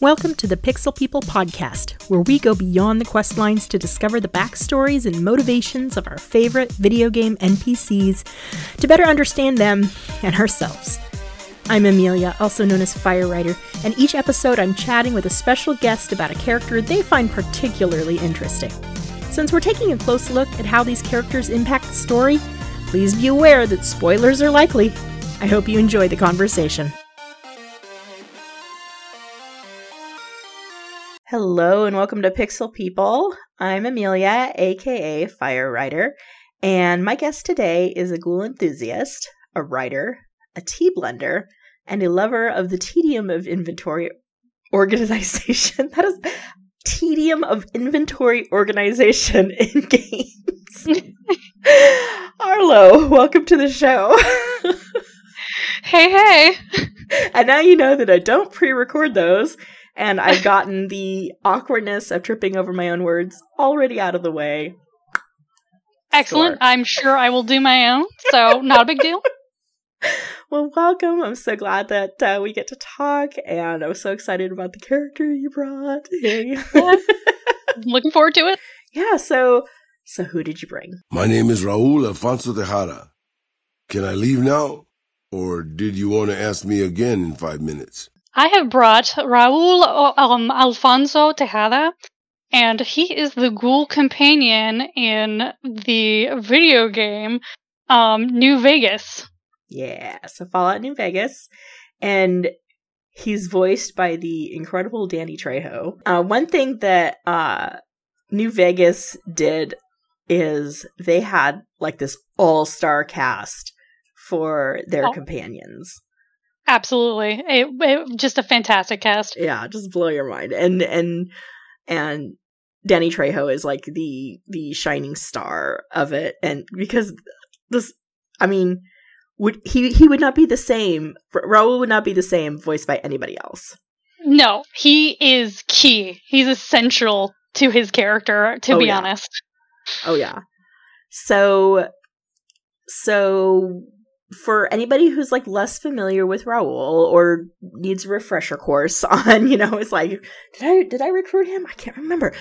Welcome to the Pixel People podcast, where we go beyond the quest lines to discover the backstories and motivations of our favorite video game NPCs to better understand them and ourselves. I'm Amelia, also known as FyreWriter, and each episode I'm chatting with a special guest about a character they find particularly interesting. Since we're taking a close look at how these characters impact the story, please be aware that spoilers are likely. I hope you enjoy the conversation. Hello and welcome to Pixel People. I'm Amelia, aka Fire FyreWriter, and my guest today is a ghoul enthusiast, a writer, a tea blender, and a lover of the tedium of inventory organization. that is tedium of inventory organization in games. Arlo, welcome to the show. hey, hey. And now you know that I don't pre record those and I've gotten the awkwardness of tripping over my own words already out of the way. Excellent. Score. I'm sure I will do my own, so not a big deal. well, welcome. I'm so glad that uh, we get to talk, and I'm so excited about the character you brought. Looking forward to it. Yeah. So, so who did you bring? My name is Raul Alfonso Tejada. Can I leave now, or did you want to ask me again in five minutes? I have brought Raul um, Alfonso Tejada, and he is the ghoul companion in the video game um, New Vegas. Yeah, so Fallout New Vegas. And he's voiced by the incredible Danny Trejo. Uh, one thing that uh, New Vegas did is they had like this all star cast for their oh. companions. Absolutely, it, it, just a fantastic cast. Yeah, just blow your mind. And and and Danny Trejo is like the the shining star of it, and because this, I mean, would he he would not be the same. Raul would not be the same voiced by anybody else. No, he is key. He's essential to his character. To oh, be yeah. honest. Oh yeah. So so for anybody who's like less familiar with Raul or needs a refresher course on, you know, it's like, did I did I recruit him? I can't remember.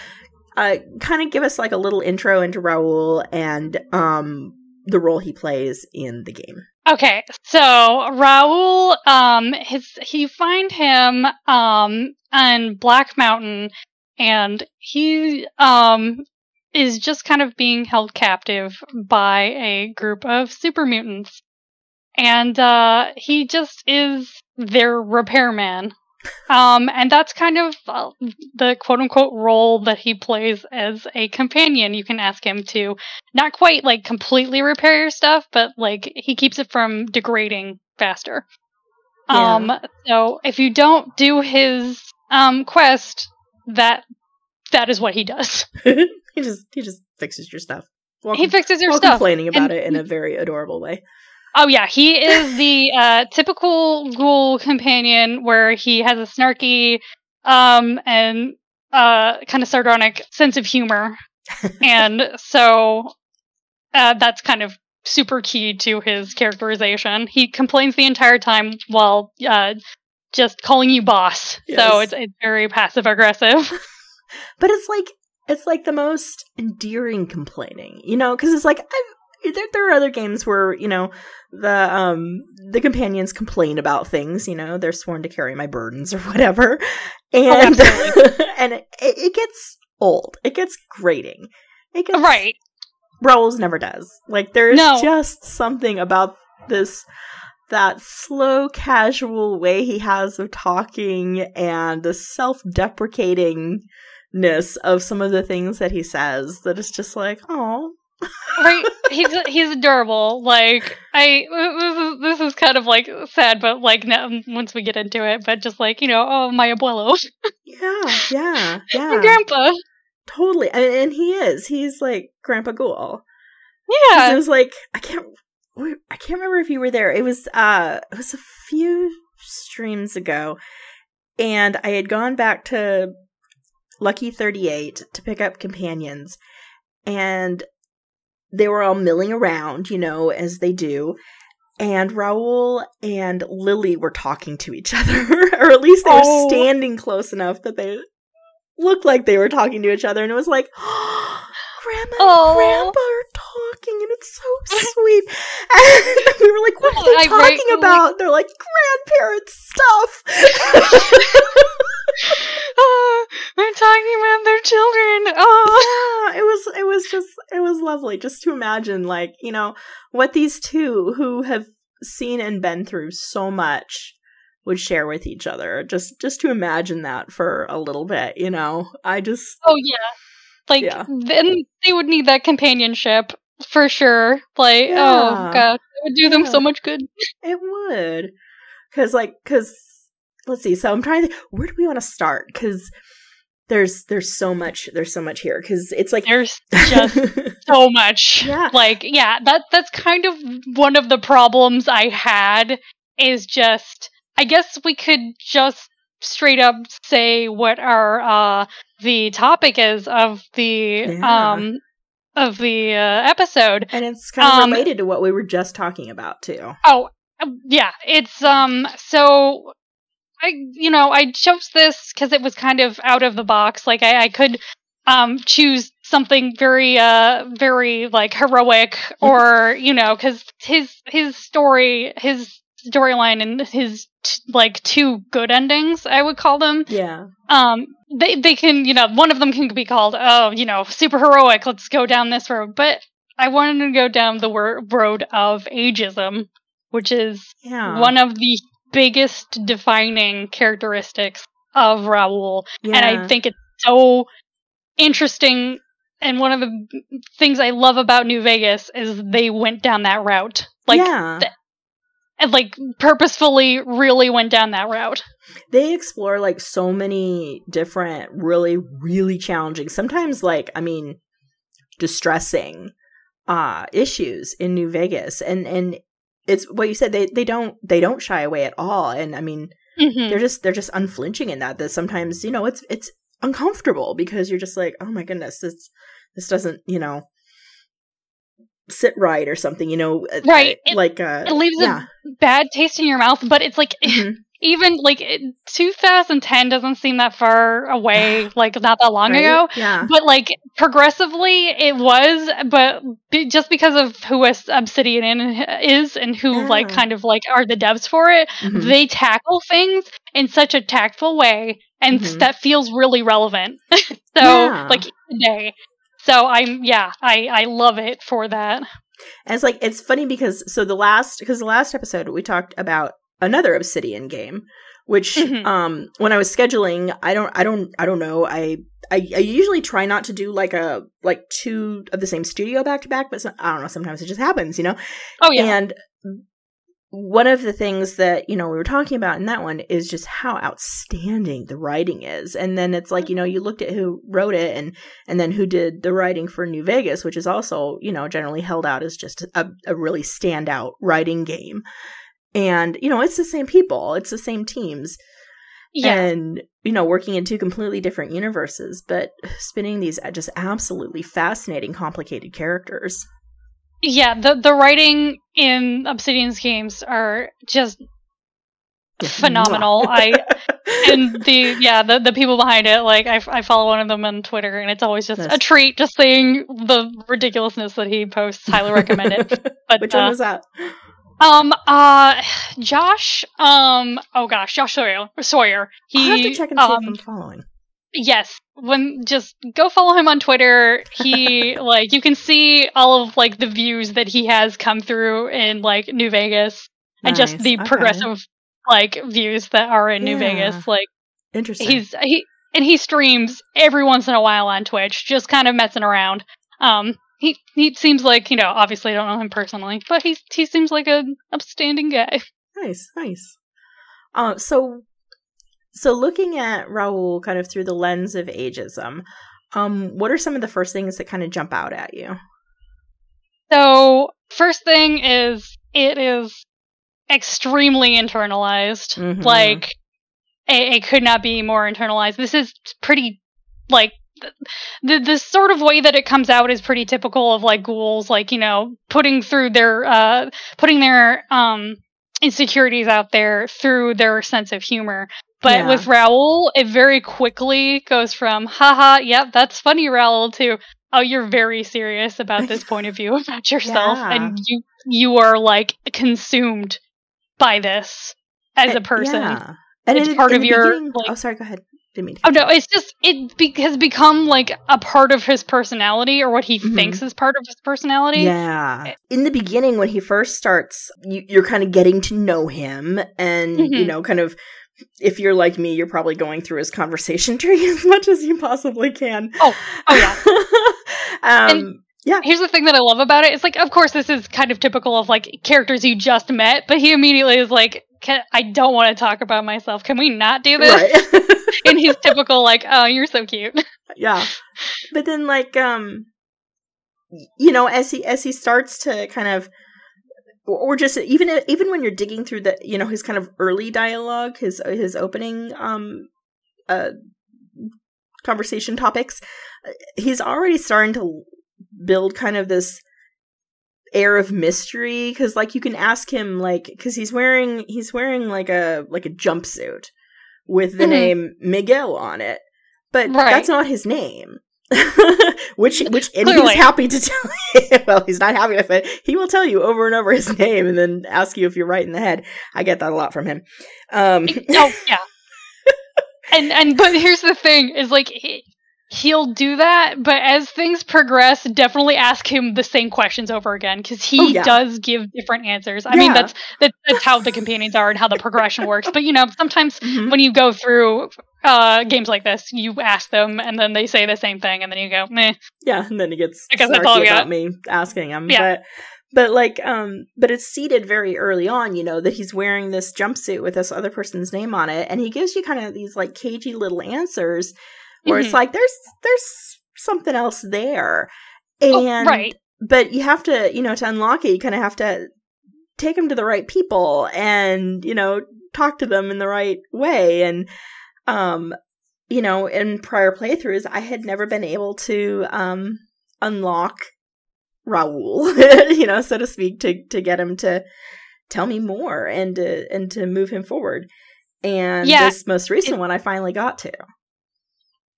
Uh, kind of give us like a little intro into Raul and um the role he plays in the game. Okay, so Raul, um, his he find him um on Black Mountain, and he um is just kind of being held captive by a group of super mutants and uh, he just is their repairman. Um, and that's kind of uh, the quote unquote role that he plays as a companion. You can ask him to not quite like completely repair your stuff, but like he keeps it from degrading faster. Yeah. Um, so if you don't do his um quest, that that is what he does. he just he just fixes your stuff. While he fixes your while stuff, complaining about and, it in a very adorable way. Oh yeah, he is the uh, typical ghoul companion where he has a snarky um, and uh, kind of sardonic sense of humor, and so uh, that's kind of super key to his characterization. He complains the entire time while uh, just calling you boss, yes. so it's it's very passive aggressive. but it's like it's like the most endearing complaining, you know, because it's like I've there, there are other games where you know the um the companions complain about things you know they're sworn to carry my burdens or whatever. And oh, and it, it, gets old. It gets grating. It gets right. Raul's never does. Like there's no. just something about this that slow casual way he has of talking and the self-deprecatingness of some of the things that he says that is just like oh right? He's he's adorable. Like i this is, this is kind of like sad but like now, once we get into it but just like you know oh my abuelo yeah yeah yeah. Grandpa. Totally. And, and, he is. He's like grandpa ghoul. Yeah. It was like i can't i can't remember if you were there. It was uh it was a few streams ago and i had gone back to lucky 38 to pick up companions and they were all milling around, you know, as they do. and Raul and Lily were talking to each other, or at least they were Oh. standing close enough that they looked like they were talking to each other, and it was like, Grandma Oh. and Grandpa are talking, and it's so sweet. And we were like, What are they I talking about? They're like, grandparent stuff. oh, they're talking about their children. Oh. yeah, it was it was just it was lovely just to imagine like, you know, what these two who have seen and been through so much would share with each other. Just just to imagine that for a little bit, you know. I just Oh yeah. Like Yeah. then they would need that companionship for sure. Like oh, Yeah. oh god, it would do them so much good. it would. Cuz like cuz let's see. So I'm trying to think, where do we want to start cuz there's there's so much there's so much here cuz it's like There's just so much. Yeah. Like yeah, that that's kind of one of the problems I had is just I guess we could just straight up say what our uh the topic is of the Yeah. um of the uh, episode. and it's kind of Um, related to what we were just talking about too. Oh, yeah, it's um so I you know, I chose this cuz it was kind of out of the box. Like I, I could um choose something very uh very like heroic or, you know, cuz his his story, his storyline and his t- like two good endings, I would call them. Yeah. Um they they can, you know, one of them can be called oh, you know, super heroic, let's go down this road. But I wanted to go down the wor- road of ageism, which is Yeah. one of the biggest defining characteristics of Raul. yeah. And I think it's so interesting. And one of the things I love about New Vegas is they went down that route. Like, yeah. th- and like purposefully really went down that route. they explore like so many different really really challenging sometimes like i mean distressing uh issues in new vegas and and it's what you said they they don't they don't shy away at all and i mean Mhm. they're just they're just unflinching in that that sometimes you know it's it's uncomfortable because you're just like oh my goodness this this doesn't you know sit right or something you know uh, Right. uh, It- like uh it leaves a Bad taste in your mouth, but it's like Mhm. Even like 2010 doesn't seem that far away, like not that long Right? ago. yeah But like progressively, it was. But be, just because of who Obsidian is and who like kind of like are the devs for it, Mhm. they tackle things in such a tactful way, and Mhm. that feels really relevant. so Yeah. like today. So I'm yeah, I I love it for that. And it's like it's funny because so the last because the last episode we talked about another Obsidian game, which Mhm. um when I was scheduling, I don't I don't I don't know I. I, I usually try not to do like a like two of the same studio back to back, but so, I don't know. Sometimes it just happens, you know. Oh yeah, And one of the things that, you know, we were talking about in that one is just how outstanding the writing is. And then it's like, you know, you looked at who wrote it and and then who did the writing for New Vegas, which is also, you know, generally held out as just a, a really standout writing game. And, you know, it's the same people, it's the same teams. yeah. And, you know, working in two completely different universes, but spinning these just absolutely fascinating, complicated characters. Yeah, the the writing in Obsidian's games are just phenomenal. I and the yeah the the people behind it like I, I follow one of them on Twitter and it's always just a treat just seeing the ridiculousness that he posts. Highly recommend it. But Which one uh, was that? Um uh Josh um oh gosh Josh Sawyer Sawyer he I'll have to check and see um, if I'm following. yes when just go follow him on twitter he like you can see all of like the views that he has come through in like new vegas and just the okay. progressive like views that are in new vegas like Interesting. he's he and he streams every once in a while on twitch just kind of messing around um he he seems like you know obviously I don't know him personally but he he seems like an upstanding guy nice, nice. Uh, so, so looking at Raul kind of through the lens of ageism, um, what are some of the first things that kind of jump out at you? so first thing is it is extremely internalized Mhm. like it, it could not be more internalized this is pretty like the the sort of way that it comes out is pretty typical of like ghouls, like you know, putting through their uh, putting their um insecurities out there through their sense of humor. But Yeah. with Raul, it very quickly goes from haha, yep, that's funny, Raul, to oh, you're very serious about this point of view about yourself, Yeah. and you you are like consumed by this as a Uh, person. Yeah. And It's part of your, like- oh, sorry. Go ahead. Didn't mean to. Oh no, it's just it be- has become like a part of his personality, or what he Mhm. thinks is part of his personality. Yeah. In the beginning, when he first starts, you, you're kind of getting to know him, and you Mhm. know, kind of. If you're like me, you're probably going through his conversation tree as much as you possibly can. Oh, oh yeah. um, And- Here's the thing that I love about it. It's like, of course, this is kind of typical of like characters you just met, but he immediately is like, Can, "I don't want to talk about myself. Can we not do this?" right. And he's typical, like, "Oh, you're so cute." yeah but then like um you know as he as he starts to kind of or or just even even when you're digging through the you know his kind of early dialogue his his opening um uh conversation topics uh, he's already starting to build kind of this air of mystery because like you can ask him like because he's wearing he's wearing like a like a jumpsuit with the Mhm. name miguel on it but Right. that's not his name which which and Clearly. he's happy to tell you well he's not happy with it he will tell you over and over his name and then ask you if you're right in the head i get that a lot from him um oh yeah. And and but here's the thing: is like he, he'll do that, but as things progress, definitely ask him the same questions over again because he Oh, yeah. does give different answers. I mean, that's, that's that's how the companions are and how the progression works. But you know, sometimes mhm. when you go through uh, games like this, you ask them and then they say the same thing, and then you go, meh. Yeah, and then he gets I guess that's all about me asking him. Yeah. But but like um but it's seated very early on, you know, that he's wearing this jumpsuit with this other person's name on it, and he gives you kind of these like cagey little answers where it's Mhm. like there's there's something else there. Oh, And right. but you have to, you know, to unlock it, you kind of have to take him to the right people and, you know, talk to them in the right way and um you know, in prior playthroughs I had never been able to um unlock Raul, you know, so to speak, to to get him to tell me more and to and to move him forward. And Yeah, this most recent it- one I finally got to.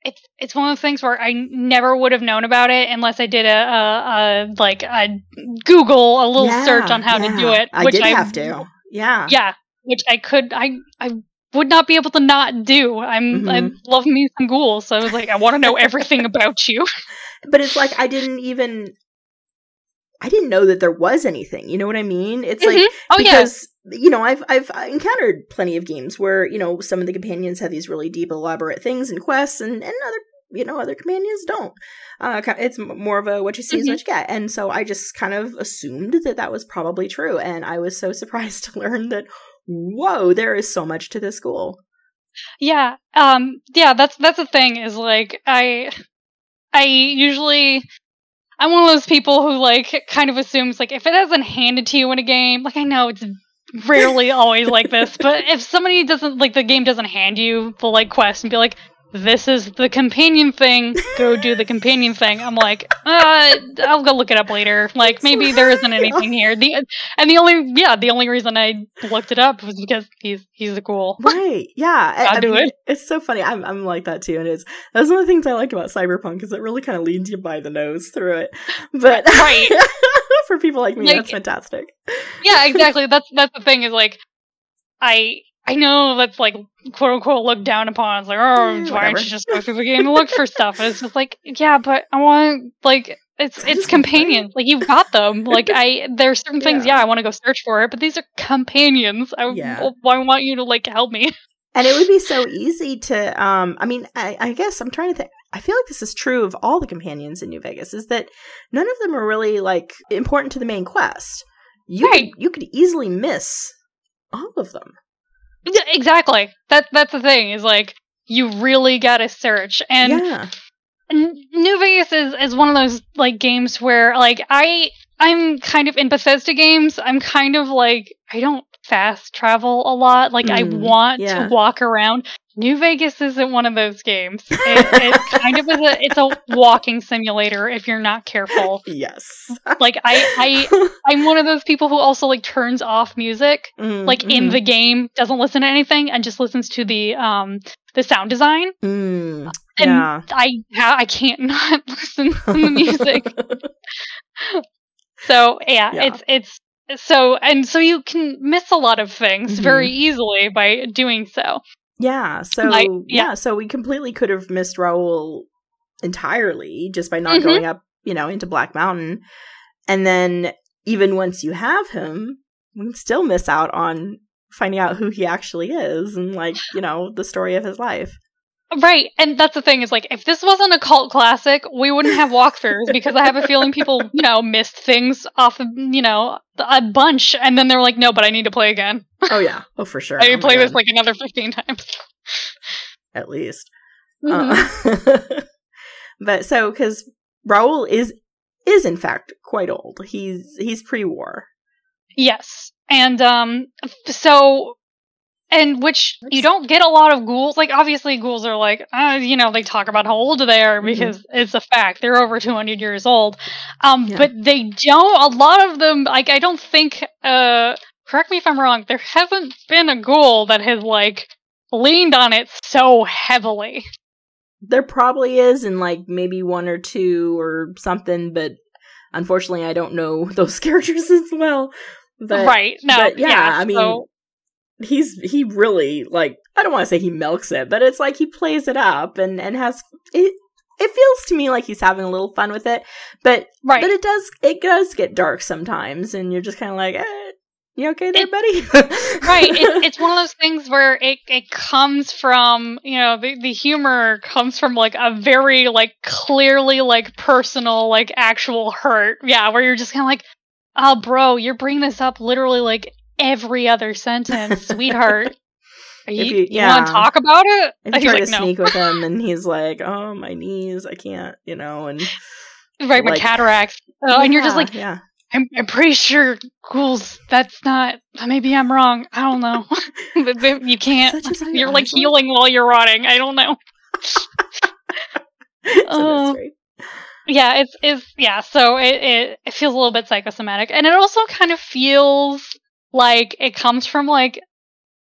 It's it's one of those things where I never would have known about it unless I did a, a, a like a Google a little Yeah, search on how to do yeah. it. I which I have to. Yeah. Yeah, which I could I I would not be able to not do. I'm I Mhm. love me some ghouls, so I was like, I want to know everything about you. but it's like I didn't even I didn't know that there was anything. You know what I mean? It's like Mhm. oh yeah, because you know I've I've encountered plenty of games where you know some of the companions have these really deep, elaborate things and quests, and and other you know other companions don't. Uh, it's more of a what you see is Mhm. what you get, and so I just kind of assumed that that was probably true, and I was so surprised to learn that whoa, there is so much to this school. yeah, um, yeah. That's that's the thing is like I I usually. I'm one of those people who like kind of assumes like if it hasn't handed to you in a game, like I know it's rarely always like this, but if somebody doesn't like the game doesn't hand you the like quest and be like, this is the companion thing, go do the companion thing. I'm like, uh, I'll go look it up later. Like maybe there isn't anything here. The and the only yeah, the only reason I looked it up was because he's he's a ghoul. Right. Yeah. I, I do mean, it. It's so funny. I'm I'm like that too. And it's that's one of the things I like about Cyberpunk is it really kind of leads you by the nose through it. But Right. for people like me, Like- that's fantastic. yeah, exactly. That's that's the thing is like, I I know that's like quote unquote looked down upon. It's like, oh, Eh, why don't you just go through the game and look for stuff? And it's just like, yeah, but I want like it's it's is my thing. companions. Like you've got them. Like I there's certain things. Yeah. Yeah, I want to go search for it, but these are companions. I Yeah. I want you to like help me. And it would be so easy to um I mean, I, I guess I'm trying to think I feel like this is true of all the companions in New Vegas, is that none of them are really like important to the main quest. You Right. could, you could easily miss all of them. Yeah, exactly. That that's the thing is like you really gotta search and. yeah. New Vegas is, is one of those like games where like I I'm kind of in Bethesda games. I'm kind of like I don't fast travel a lot. Like I Mm, want yeah. to walk around. New Vegas isn't one of those games. It, it kind of is a it's a walking simulator if you're not careful. Yes. Like I I I'm one of those people who also like turns off music Mm, like in mhm. the game, doesn't listen to anything and just listens to the um the sound design. Mm, And yeah. I I can't not listen to the music. So yeah, Yeah. it's it's so and so you can miss a lot of things Mhm. very easily by doing so. Yeah, so Like, yeah. yeah. so we completely could have missed Raul entirely just by not Mhm. going up, you know, into Black Mountain. And then even once you have him, we can still miss out on finding out who he actually is and like, you know, the story of his life. Right, and that's the thing is like if this wasn't a cult classic, we wouldn't have walkthroughs because I have a feeling people, you know, missed things off of, you know, a bunch and then they're like, "No, but I need to play again. Oh yeah. Oh for sure. I Oh, play this like another 15 times." at least. Mhm. Uh, but so because Raul is is in fact quite old. He's he's pre-war. Yes. And um so and which you don't get a lot of ghouls. Like obviously ghouls are like uh, you know, they talk about how old they are Mhm. because it's a fact. They're over 200 years old. Um Yeah. but they don't a lot of them like I don't think uh correct me if I'm wrong, there hasn't been a ghoul that has like leaned on it so heavily. There probably is in like maybe one or two or something, but unfortunately I don't know those characters as well. But, right. No. but yeah, I mean so- he's he really like I don't want to say he milks it, but it's like he plays it up and and has it it feels to me like he's having a little fun with it. But right. but it does it does get dark sometimes and you're just kind of like, eh, you okay there, It- buddy? right it, it's one of those things where it, it comes from you know the, the humor comes from like a very like clearly like personal like actual hurt. Yeah where you're just kind of like oh bro you're bringing this up literally like every other sentence sweetheart. Are you, you- you, want to talk about it? If you try like, to no. sneak with him and he's like, "Oh, my knees, I can't," you know, and right my cataracts. Oh, and you're just like "Yeah, I'm, I'm pretty sure ghouls that's not maybe i'm wrong i don't know you can't you're like healing while you're rotting i don't know mystery." yeah it's it's yeah so it, it it feels a little bit psychosomatic and it also kind of feels like it comes from like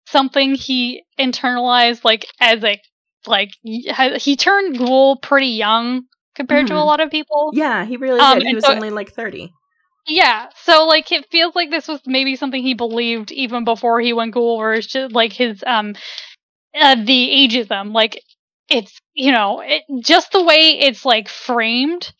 something he internalized like as a like he turned ghoul pretty young compared to a Mhm. lot of people Yeah, he really Um, did. He was so- only like thirty. Yeah so like it feels like this was maybe something he believed even before he went ghoul or it's just like his um uh, the ageism like it's you know it, just the way it's like framed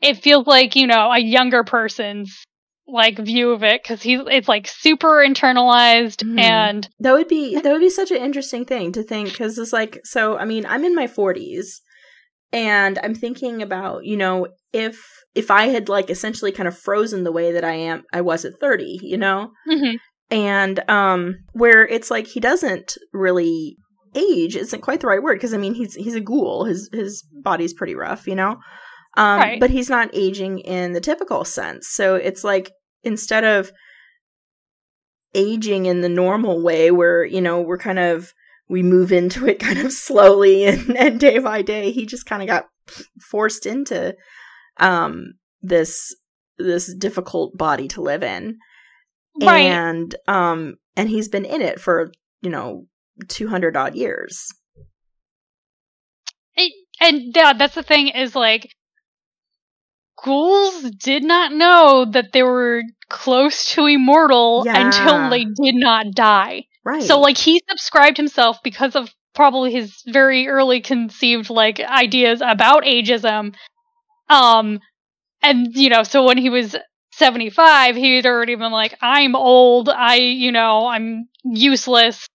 it feels like you know a younger person's like view of it because he's it's like super internalized Mhm. and That would be that would be such an interesting thing to think because it's like so. I mean, I'm in my forties, and I'm thinking about you know if if I had like essentially kind of frozen the way that I am I was at thirty, you know, Mhm. and um where it's like he doesn't really age isn't quite the right word because I mean he's he's a ghoul his his body's pretty rough, you know, um Right. but he's not aging in the typical sense. So it's like instead of aging in the normal way where you know we're kind of we move into it kind of slowly and, and day by day he just kind of got forced into um this this difficult body to live in right and um and he's been in it for you know 200 odd years It, and yeah, that's the thing is like ghouls did not know that they were close to immortal Yeah. until they did not die. right So like he subscribed himself because of probably his very early conceived like ideas about ageism. Um and you know, so when he was 75, he'd already been like I'm old, I you know, I'm useless.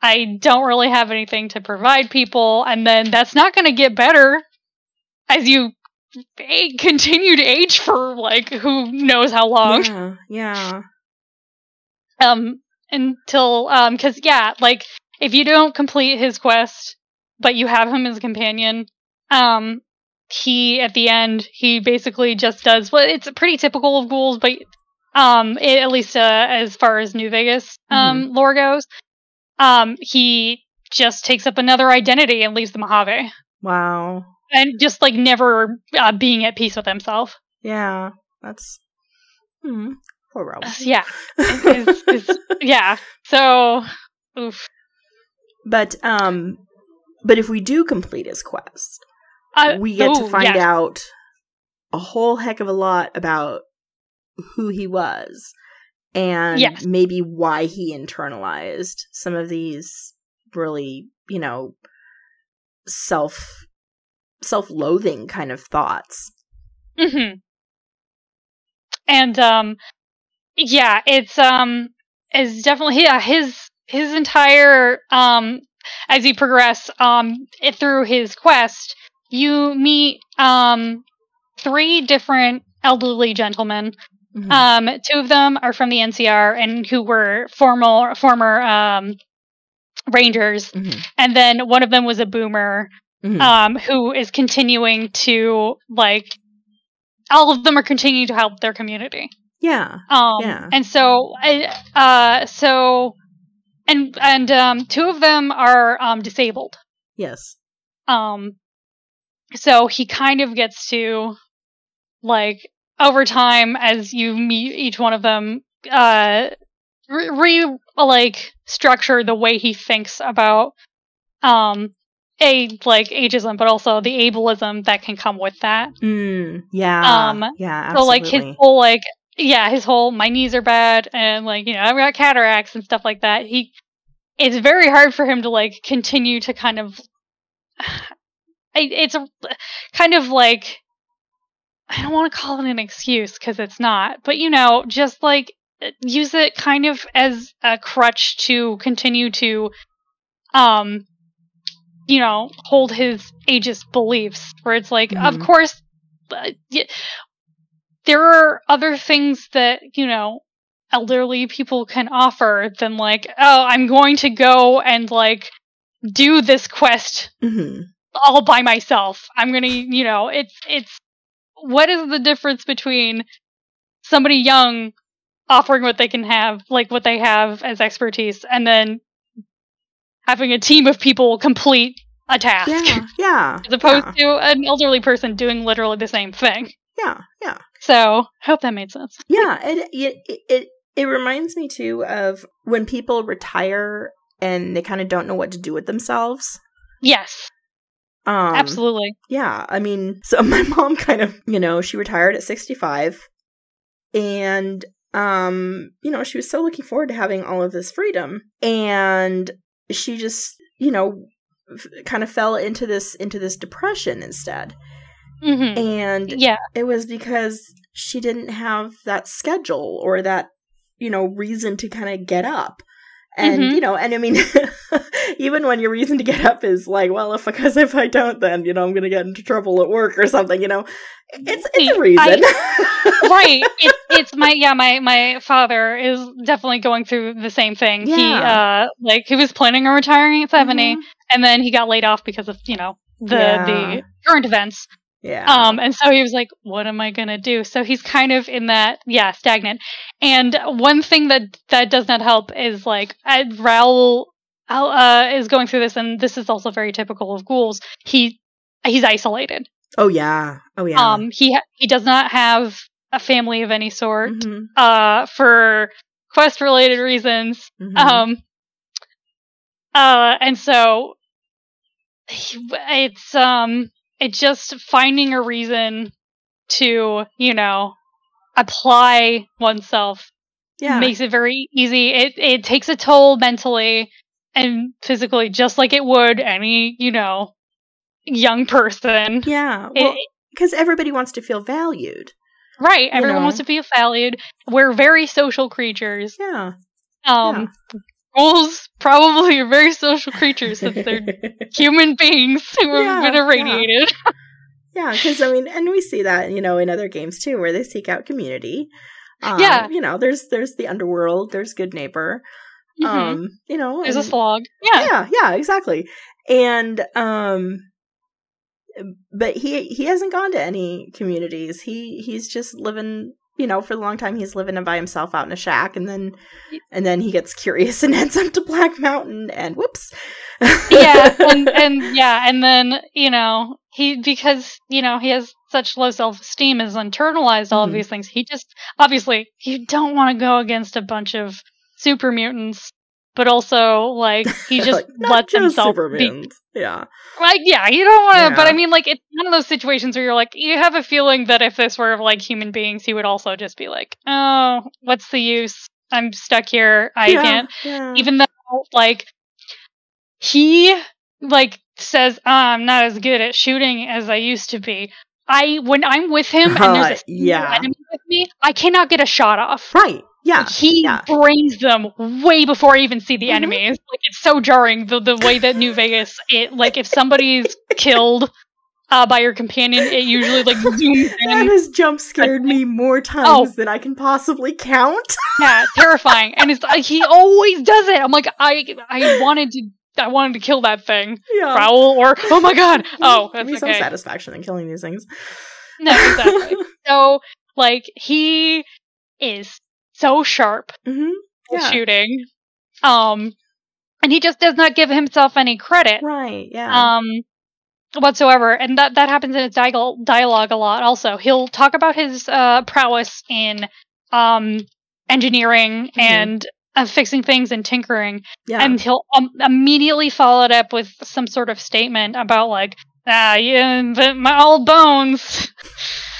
I don't really have anything to provide people. And then that's not going to get better as you a- continue to age for like who knows how long. Yeah yeah. Um until um because yeah like if you don't complete his quest but you have him as a companion um he at the end he basically just does well it's pretty typical of ghouls but um it, at least uh, as far as new vegas um lore goes um he just takes up another identity and leaves the Mojave. Wow. And just like never uh, being at peace with himself. Yeah. That's. Hmm. Poor. Uh, Yeah. It's- it's- yeah. So, oof. But um, but if we do complete his quest, Uh, we get to find yeah. out a whole heck of a lot about who he was and Yes. maybe why he internalized some of these really, you know, self self-loathing kind of thoughts. hmm And um, yeah, it's um, it's definitely yeah his his entire um as he progress um it, through his quest, you meet um three different elderly gentlemen. Mhm. Um, two of them are from the NCR and who were formal former um rangers, Mhm. and then one of them was a boomer Mhm. um, who is continuing to like all of them are continuing to help their community. yeah. Um, Yeah. and so, uh, so, and and um, two of them are um disabled. Yes. Um, so he kind of gets to like over time as you meet each one of them, uh, re, re like structure the way he thinks about um a like ageism, but also the ableism that can come with that. Mm, yeah. Um, yeah. So like his whole like yeah, his whole my knees are bad and like you know I've got cataracts and stuff like that. He it's very hard for him to like continue to kind of it's a kind of like I don't want to call it an excuse because it's not, but you know, just like use it kind of as a crutch to continue to um you know hold his ageist beliefs where it's like of Mhm. course uh, y- there are other things that you know elderly people can offer than like oh i'm going to go and like do this quest Mhm. All by myself i'm gonna you know it's it's what is the difference between somebody young offering what they can have like what they have as expertise and then having a team of people complete a task Yeah. Yeah. as opposed yeah. to an elderly person doing literally the same thing Yeah. Yeah. so I hope that made sense yeah it, it it it reminds me too of when people retire and they kind of don't know what to do with themselves yes um absolutely. yeah i mean so my mom kind of you know she retired at 65 and um you know she was so looking forward to having all of this freedom and she just you know f- kind of fell into this into this depression instead. Hmm and yeah. it was because she didn't have that schedule or that you know reason to kind of get up and Mhm. you know and i mean even when your reason to get up is like well if because if i don't then you know i'm gonna get into trouble at work or something you know it's it's a reason right it, it's my yeah my my father is definitely going through the same thing he uh like he was planning on retiring at 70 Mhm. and then he got laid off because of you know the Yeah. the current events yeah Um, and so he was like, "What am I gonna do?" So he's kind of in that, yeah, stagnant. And one thing that that does not help is like Raul uh, is going through this, and this is also very typical of ghouls. He he's isolated. oh yeah oh yeah Um, he ha- he does not have a family of any sort. Mhm, Uh, for quest related reasons. mhm. Um, uh, and so he- it's um, it's just finding a reason to you know apply oneself yeah makes it very easy. It it takes a toll mentally and physically, just like it would any you know young person. yeah well because everybody wants to feel valued right, everyone know. wants to feel valued. We're very social creatures. yeah Um, ghouls probably are very social creatures since they're human beings who have been irradiated. Yeah, because I mean, and we see that you know in other games too, where they seek out community. Um, Yeah. you know, there's there's the underworld, there's Goodneighbor. Mhm. Um, you know, There's a and- slog. Yeah. yeah, yeah, exactly. And um, but he he hasn't gone to any communities. He he's just living. You know, for a long time he's living by himself out in a shack, and then and then he gets curious and ends up to Black Mountain, and whoops. yeah, and and yeah, and then you know he because you know he has such low self esteem, has internalized all Mhm. of these things. He just obviously you don't want to go against a bunch of super mutants, but also like he just Like, lets himself super be. Yeah. like yeah you don't want to but i mean like it's one of those situations where you're like you have a feeling that if this were like human beings he would also just be like oh what's the use i'm stuck here i yeah. can't Yeah. even though like he like says oh, i'm not as good at shooting as i used to be i when i'm with him and Uh, there's a single yeah. enemy with me i cannot get a shot off right. Yeah. he yeah. brains them way before I even see the Mhm. enemies. Like it's so jarring the the way that New Vegas it like if somebody's killed uh, by your companion, it usually like zooms That has jump scared me more times Oh. than I can possibly count. Yeah, terrifying. And it's like he always does it. I'm like I I wanted to I wanted to kill that thing, Yeah. Prowl or oh my god. Oh, Give that's me some okay. satisfaction in killing these things. No, exactly. so like he is so sharp hmm Yeah. shooting, um, and he just does not give himself any credit. Right. Yeah. um whatsoever and that that happens in his dialogue dialogue a lot also he'll talk about his uh prowess in um engineering Mhm. and uh, fixing things and tinkering yeah. and he'll um, immediately follow it up with some sort of statement about like ah yeah the, my old bones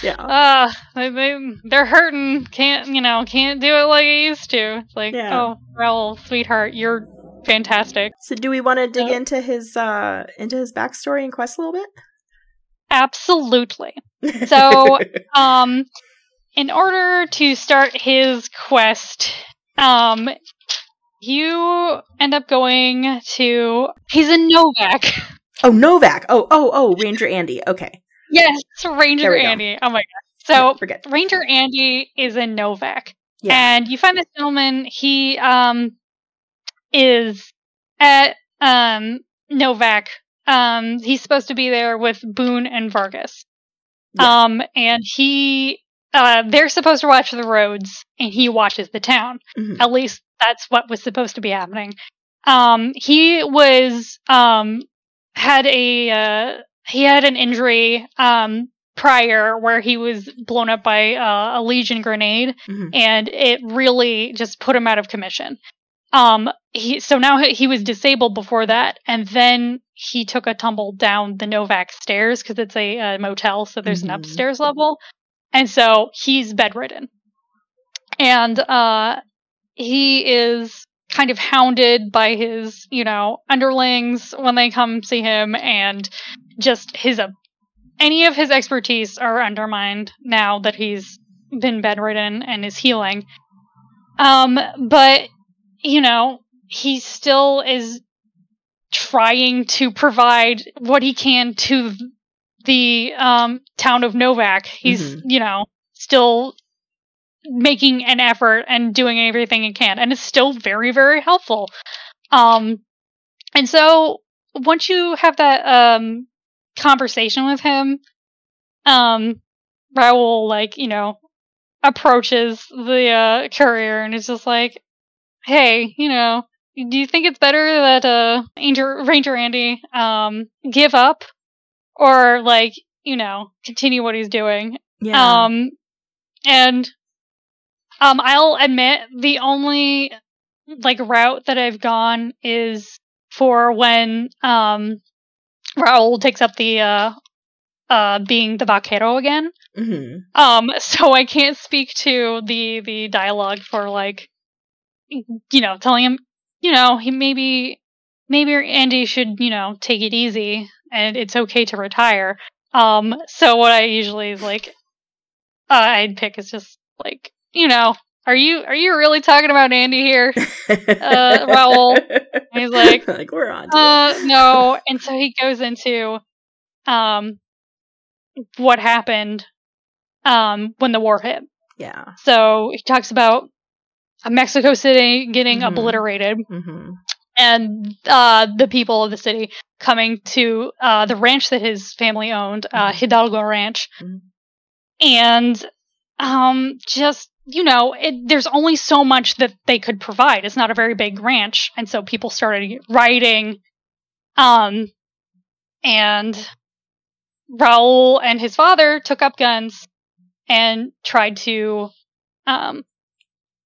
yeah. uh they, they they're hurting can't you know can't do it like i used to it's like Yeah. oh Raul, sweetheart you're fantastic So do we want to dig Uh, into his uh into his backstory and quest a little bit? absolutely? So- um in order to start his quest um you end up going to he's a Novac oh Novac. Oh oh oh Ranger Andy. Okay. yes ranger we go. andy oh my god so forget. ranger andy is in Novac Yeah. and you find this gentleman he um is at um Novac um he's supposed to be there with boone and vargas Yeah. um and he uh they're supposed to watch the roads and he watches the town Mhm. at least that's what was supposed to be happening um he was um had a uh he had an injury um prior where he was blown up by uh, a legion grenade Mhm. and it really just put him out of commission um he so now he, he was disabled before that and then he took a tumble down the Novac stairs because it's a, uh motel so there's Mhm. an upstairs level and so he's bedridden and uh he is kind of hounded by his you know underlings when they come see him and just his uh, any of his expertise are undermined now that he's been bedridden and is healing um but you know he still is trying to provide what he can to the um town of Novac he's Mhm. you know still making an effort and doing everything he can and it's still very very helpful um and so once you have that um conversation with him um Raul like you know approaches the uh courier and is just like hey you know do you think it's better that uh Ranger, Ranger Andy um give up or like you know continue what he's doing Yeah. um, and um, I'll admit the only like route that I've gone is for when um Raul takes up the uh uh being the vaquero again. hmm Um, so I can't speak to the the dialogue for like you know telling him you know he maybe maybe Andy should you know take it easy and it's okay to retire. Um, so what I usually is like uh, I'd pick is just like you know are you are you really talking about Andy here? Uh, Raul. He's like, like we're on. To Uh, no. And so he goes into um what happened um when the war hit. Yeah. So he talks about Mexico City getting Mhm. obliterated hmm and uh the people of the city coming to uh the ranch that his family owned, uh Mhm. Hidalgo Ranch. Mhm. And um just you know, it, there's only so much that they could provide. It's not a very big ranch, and so people started writing Um, and Raul and his father took up guns and tried to, um,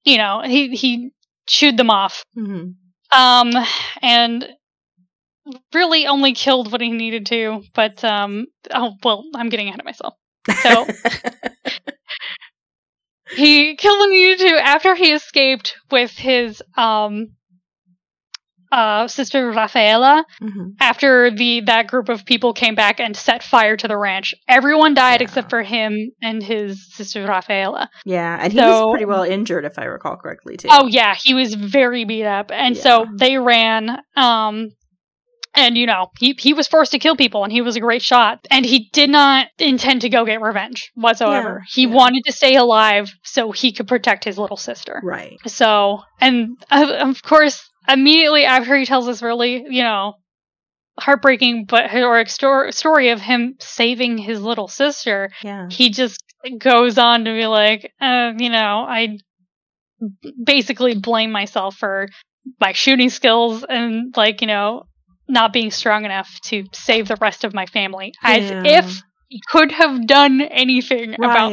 you know, he he chewed them off. Mm-hmm. Um, and really only killed what he needed to. But um, oh well, I'm getting ahead of myself. So he killed he needed after he escaped with his um uh sister Rafaela. hmm After the that group of people came back and set fire to the ranch, everyone died Yeah. except for him and his sister Rafaela. Yeah, and he So- was pretty well injured, if I recall correctly, too. Oh yeah, he was very beat up, and so they ran. Um, and you know he he was forced to kill people, and he was a great shot, and he did not intend to go get revenge whatsoever. Yeah, he yeah. wanted to stay alive so he could protect his little sister. right. So, and uh, of course, immediately after he tells this really, you know, heartbreaking but heroic sto- story of him saving his little sister, Yeah. he just goes on to be like, uh, you know, I basically blame myself for my shooting skills and like, you know, not being strong enough to save the rest of my family. As if he could have done anything about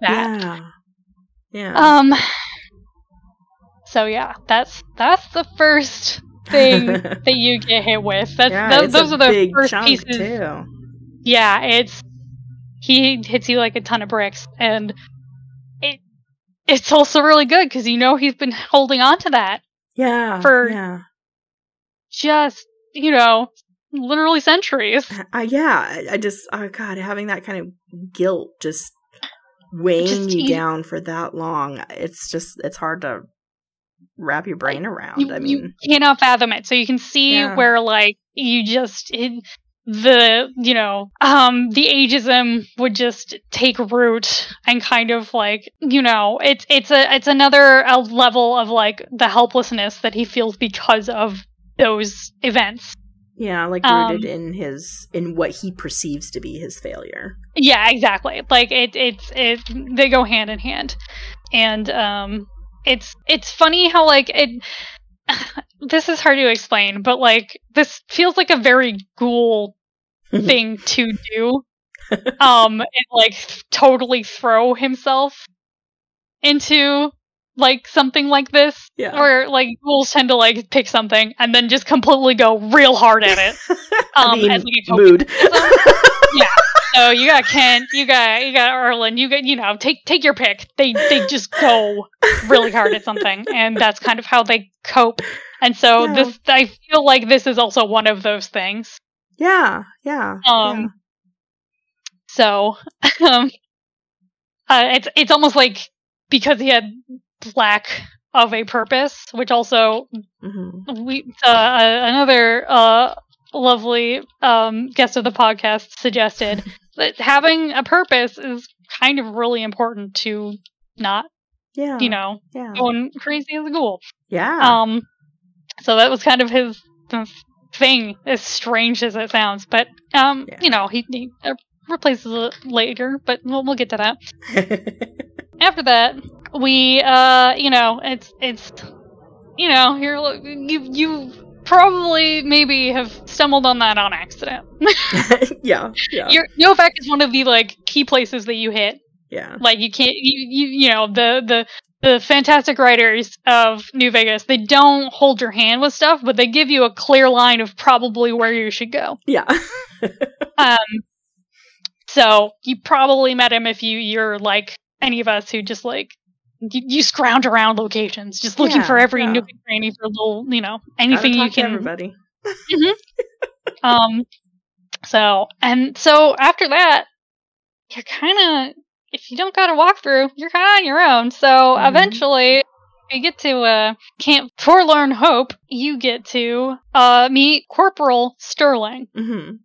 that. Yeah. Yeah. Um so yeah, that's that's the first thing that you get hit with. That's yeah, it's those are the first pieces. too. Yeah, it's he hits you like a ton of bricks, and it it's also really good because you know he's been holding on to that Yeah. For- yeah. just you know literally centuries. Uh, yeah, I- just oh god, having that kind of guilt just weighing Just you you- down for that long, it's just it's hard to wrap your brain around. You, I you mean, cannot fathom it, so you can see Yeah. where like you just it, the you know um the ageism would just take root and kind of like you know it's it's a it's another level of like the helplessness that he feels because of those events yeah, like Um, rooted in his in what he perceives to be his failure. Yeah, exactly. Like it, it's it. They go hand in hand, and um, it's it's funny how like it. this is hard to explain, but like this feels like a very ghoul thing to do. Um, and like totally throw himself into like something like this, Yeah. or like ghouls tend to like pick something and then just completely go real hard at it. I Um, mean, as like mood. so you got Kent, you got you got Erlen, you got you know take take your pick. They they just go really hard at something, and that's kind of how they cope. And so Yeah. this, I feel like this is also one of those things. yeah, yeah. Um, So, um, uh, it's it's almost like because he had lack of a purpose, which also. Mhm. we uh, uh, another uh, lovely um, guest of the podcast suggested that having a purpose is kind of really important to not Yeah. you know Yeah. going crazy as a ghoul. Yeah. Um, so that was kind of his thing, as strange as it sounds. But um, Yeah. you know, he, he uh, replaces it later. But we'll we'll get to that. After that, we uh, you know, it's it's you know, you're you you probably maybe have stumbled on that on accident. yeah. Yeah. Your Novac is one of the like key places that you hit. yeah. Like you can't you you, you know the the the fantastic writers of New Vegas they don't hold your hand with stuff, but they give you a clear line of probably where you should go. Yeah. Um, so you probably met him if you you're like any of us who just like you, you scrounge around locations, just looking Yeah, for every yeah. nook and cranny for little you know anything you can everybody. um so and so after that you're kind of if you don't got a walkthrough you're kind of on your own so Mhm. eventually you get to uh camp forlorn hope you get to uh meet corporal sterling Mm-hmm.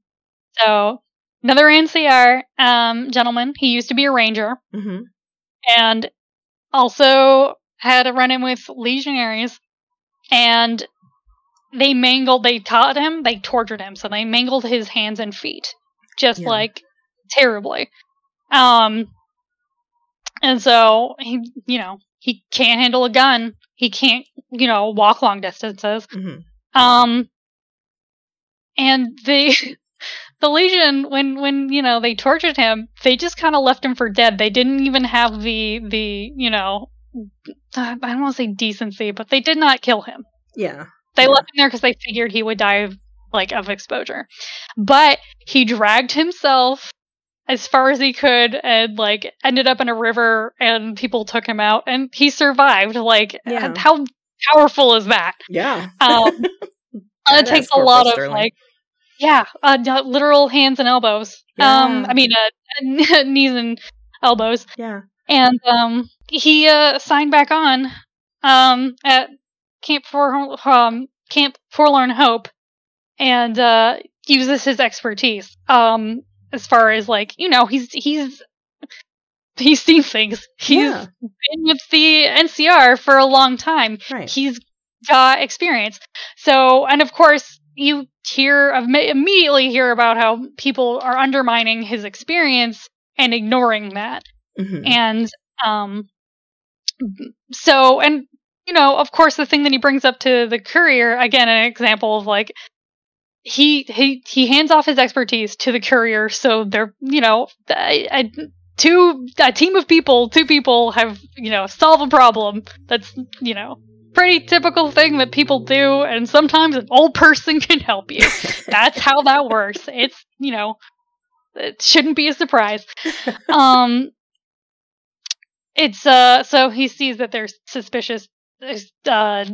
so another ncr um gentleman he used to be a ranger Mm-hmm. and also had a run-in with legionaries and they mangled they taught him they tortured him so they mangled his hands and feet just Yeah. like terribly um and so he you know he can't handle a gun he can't you know walk long distances Mm-hmm. um and they the Legion, when when you know they tortured him, they just kind of left him for dead. They didn't even have the the you know I don't want to say decency, but they did not kill him. Yeah. They Yeah. left him there because they figured he would die of like of exposure. But he dragged himself as far as he could and like ended up in a river and people took him out and he survived. Like Yeah. how powerful is that? Yeah. Um, it takes a lot of Sterling. like yeah, uh, literal hands and elbows. Um, I mean, uh, knees and elbows. Yeah. And um, he uh, signed back on um, at Camp For um, Camp Forlorn Hope, and uh, uses his expertise. Um, as far as like you know, he's he's he's seen things. He's yeah. been with the NCR for a long time Right. he's got experience. So, and of course, you hear immediately hear about how people are undermining his experience and ignoring that. Mhm. And um so and you know, of course the thing that he brings up to the courier again an example of like he he he hands off his expertise to the courier so they're you know I, I, two a team of people two people have you know solve a problem that's you know pretty typical thing that people do and sometimes an old person can help you. That's how that works. It's you know it shouldn't be a surprise. Um it's uh so he sees that there's suspicious uh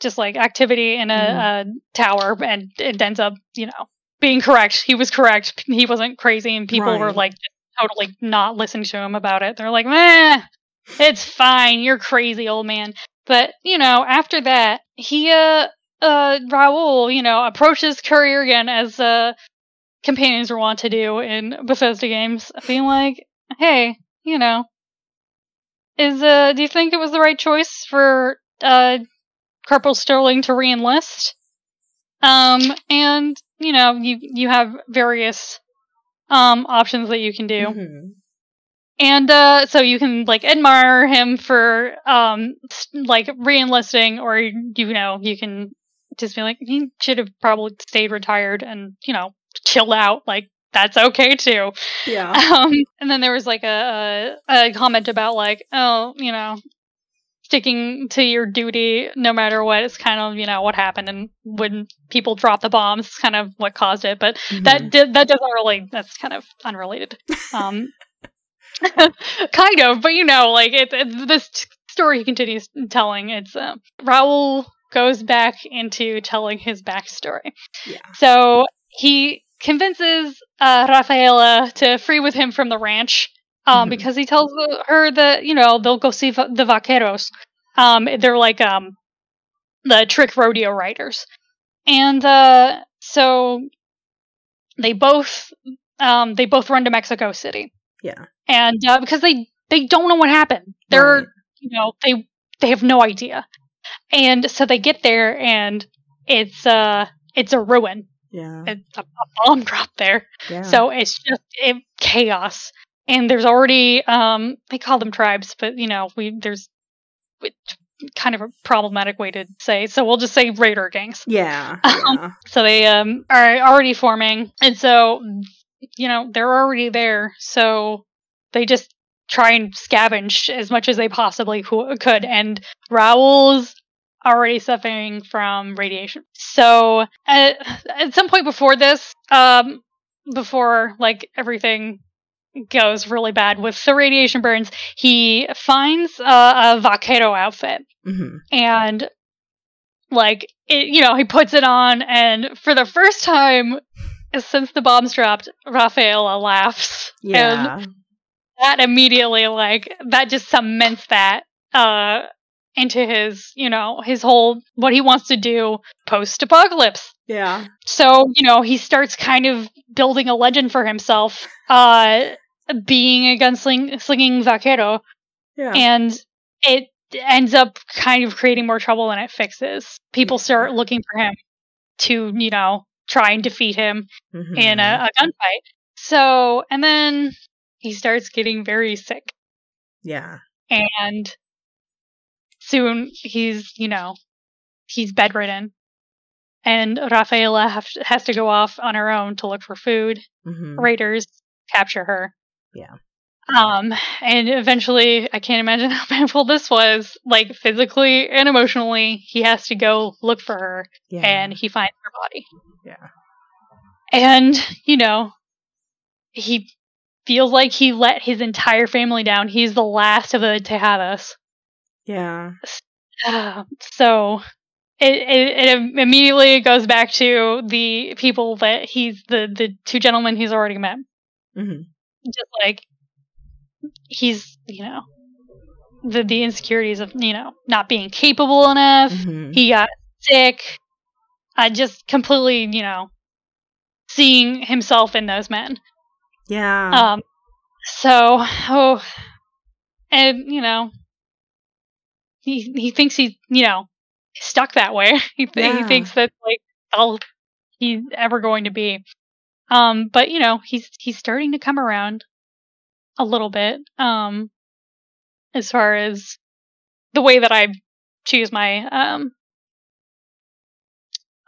just like activity in a, a tower and it ends up you know being correct. He was correct. He wasn't crazy and people were like totally not listening to him about it. They're like meh it's fine. You're crazy old man but you know after that he uh uh raul you know approaches courier again as uh companions are wont to do in bethesda games being like hey you know is uh do you think it was the right choice for uh corporal sterling to reenlist um and you know you you have various um options that you can do Mhm. And uh, so you can like admire him for um like reenlisting, or you know you can just be like he should have probably stayed retired and you know chilled out. Like that's okay too. Yeah. Um, and then there was like a, a a comment about like oh you know sticking to your duty no matter what is kind of you know what happened and when people drop the bombs is kind of what caused it but that Mhm. did, that doesn't really that's kind of unrelated um kind of but you know like it, it this story he continues telling it's uh, raul goes back into telling his backstory Yeah. so he convinces uh rafaela to free with him from the ranch um Mhm. because he tells her that you know they'll go see va- the vaqueros um they're like um the trick rodeo riders and uh so they both um they both run to mexico city Yeah. and uh, because they they don't know what happened they're Right. you know they they have no idea and so they get there and it's uh it's a ruin Yeah. it's a, a bomb drop there Yeah. so it's just it, chaos and there's already um they call them tribes but you know we there's it- kind of a problematic way to say so we'll just say raider gangs yeah. Um, Yeah. so they um are already forming, and so you know they're already there. So they just try and scavenge as much as they possibly cou- could. And Raul's already suffering from radiation. So at, at some point before this, um, before like everything goes really bad with the radiation burns, he finds uh, a vaquero outfit Mhm. and like it, you know he puts it on and for the first time since the bombs dropped rafaela laughs and that immediately like that just cements that uh into his you know his whole what he wants to do post apocalypse Yeah. so you know he starts kind of building a legend for himself uh being a gunsling slinging vaquero Yeah. and it ends up kind of creating more trouble than it fixes. People start looking for him to, you know, try and defeat him Mhm. in a, a gunfight. So, and then he starts getting very sick, Yeah. and soon he's, you know, he's bedridden, and Rafaela have, has to go off on her own to look for food. Mhm. Raiders capture her. Yeah. Um, and eventually, I can't imagine how painful this was. Like physically and emotionally, he has to go look for her, Yeah. and he finds her body. yeah. And you know, he feels like he let his entire family down. He's the last of the Tejadas. Yeah. Uh, so it, it it immediately goes back to the people that he's the the two gentlemen he's already met. Mhm. Just like he's you know the the insecurities of you know not being capable enough. Mhm. He got sick. I just completely you know seeing himself in those men. Yeah. Um, so, oh, and you know, he he thinks he's you know stuck that way. he th- he thinks that's like all he's ever going to be. Um, but you know, he's he's starting to come around a little bit. Um, as far as the way that I choose my um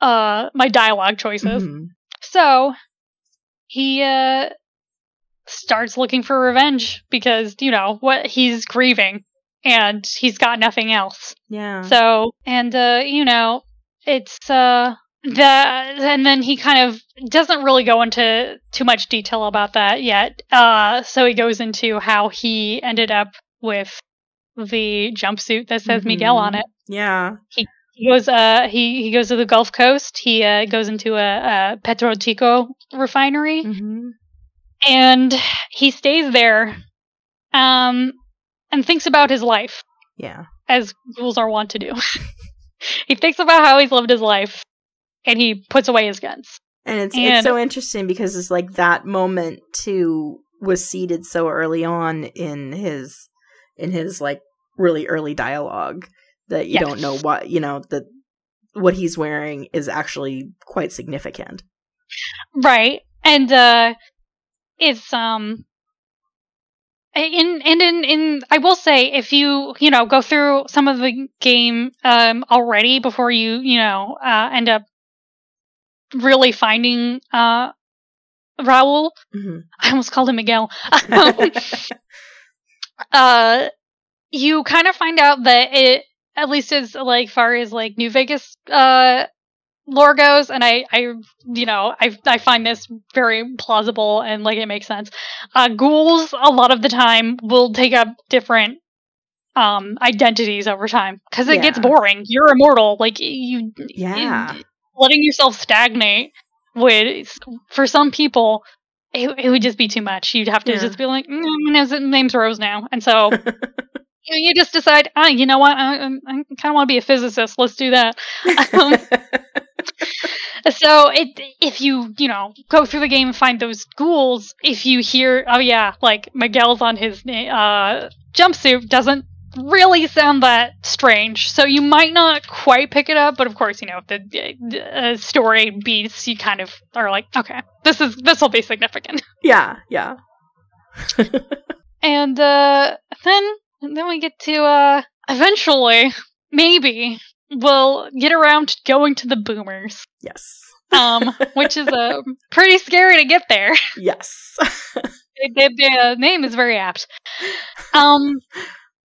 uh my dialogue choices. Mhm. So he uh starts looking for revenge because, you know, what he's grieving and he's got nothing else. Yeah. So, and uh you know, it's uh the and then he kind of doesn't really go into too much detail about that yet. Uh so he goes into how he ended up with the jumpsuit that says Miguel Mhm. on it yeah. he goes uh he he goes to the Gulf Coast. He uh, goes into a, a Petro Chico refinery Mhm. and he stays there um and thinks about his life Yeah. as ghouls are wont to do. he thinks about how he's lived his life and he puts away his guns. And it's And- it's so interesting because it's like that moment too was seeded so early on in his in his like really early dialogue that you Yeah. don't know what you know that what he's wearing is actually quite significant. Right. And uh it's um in and in in I will say if you you know go through some of the game um already before you you know uh end up really finding uh Raul Mhm. I almost called him Miguel uh you kind of find out that it at least as like far as like New Vegas uh lore goes and I I you know I I find this very plausible and like it makes sense. Uh ghouls a lot of the time will take up different um identities over time cuz it gets boring. You're immortal like you Yeah. Letting yourself stagnate would for some people it, it would just be too much. You'd have to Yeah. just be like, mm, my name's, Rose now, and so you, you just decide, ah, you know what, I, I, I kind of want to be a physicist. Let's do that. Um, so it if you you know go through the game and find those ghouls, if you hear, oh yeah, like Miguel's on his uh, jumpsuit, doesn't really sound that strange. So you might not quite pick it up, but of course, you know, if the uh, story beats, you kind of are like, okay, this is this will be significant. yeah, yeah. And uh, then then we get to uh, eventually maybe we'll get around to going to the boomers, Yes. um, which is uh, pretty scary to get there. Yes. the name is very apt. Um,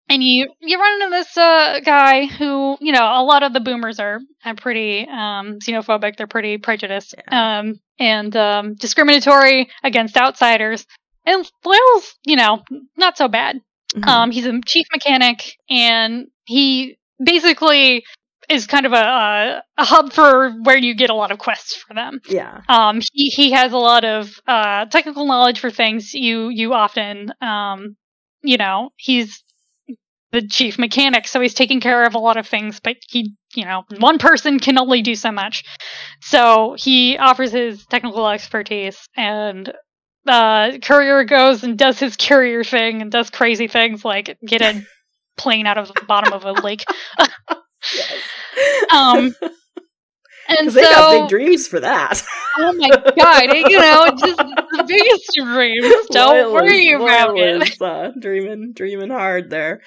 and you you run into this uh, guy who you know a lot of the boomers are, are pretty um, xenophobic. They're pretty prejudiced um, and um, discriminatory against outsiders. And Loyal's you know not so bad. Mhm. Um, he's a chief mechanic, and he basically is kind of a, a a hub for where you get a lot of quests for them. yeah. Um, he he has a lot of uh, technical knowledge for things you you often um, you know he's the chief mechanic, so he's taking care of a lot of things, but he you know one person can only do so much, so he offers his technical expertise and. Uh, courier goes and does his courier thing and does crazy things like get a plane out of the bottom of a lake. Yes. Um, and so they got big dreams for that. Oh my god, it- you know, it's just the biggest dreams. Don't Loyal worry is- about Loyal it. is, uh, dreaming, dreaming hard there.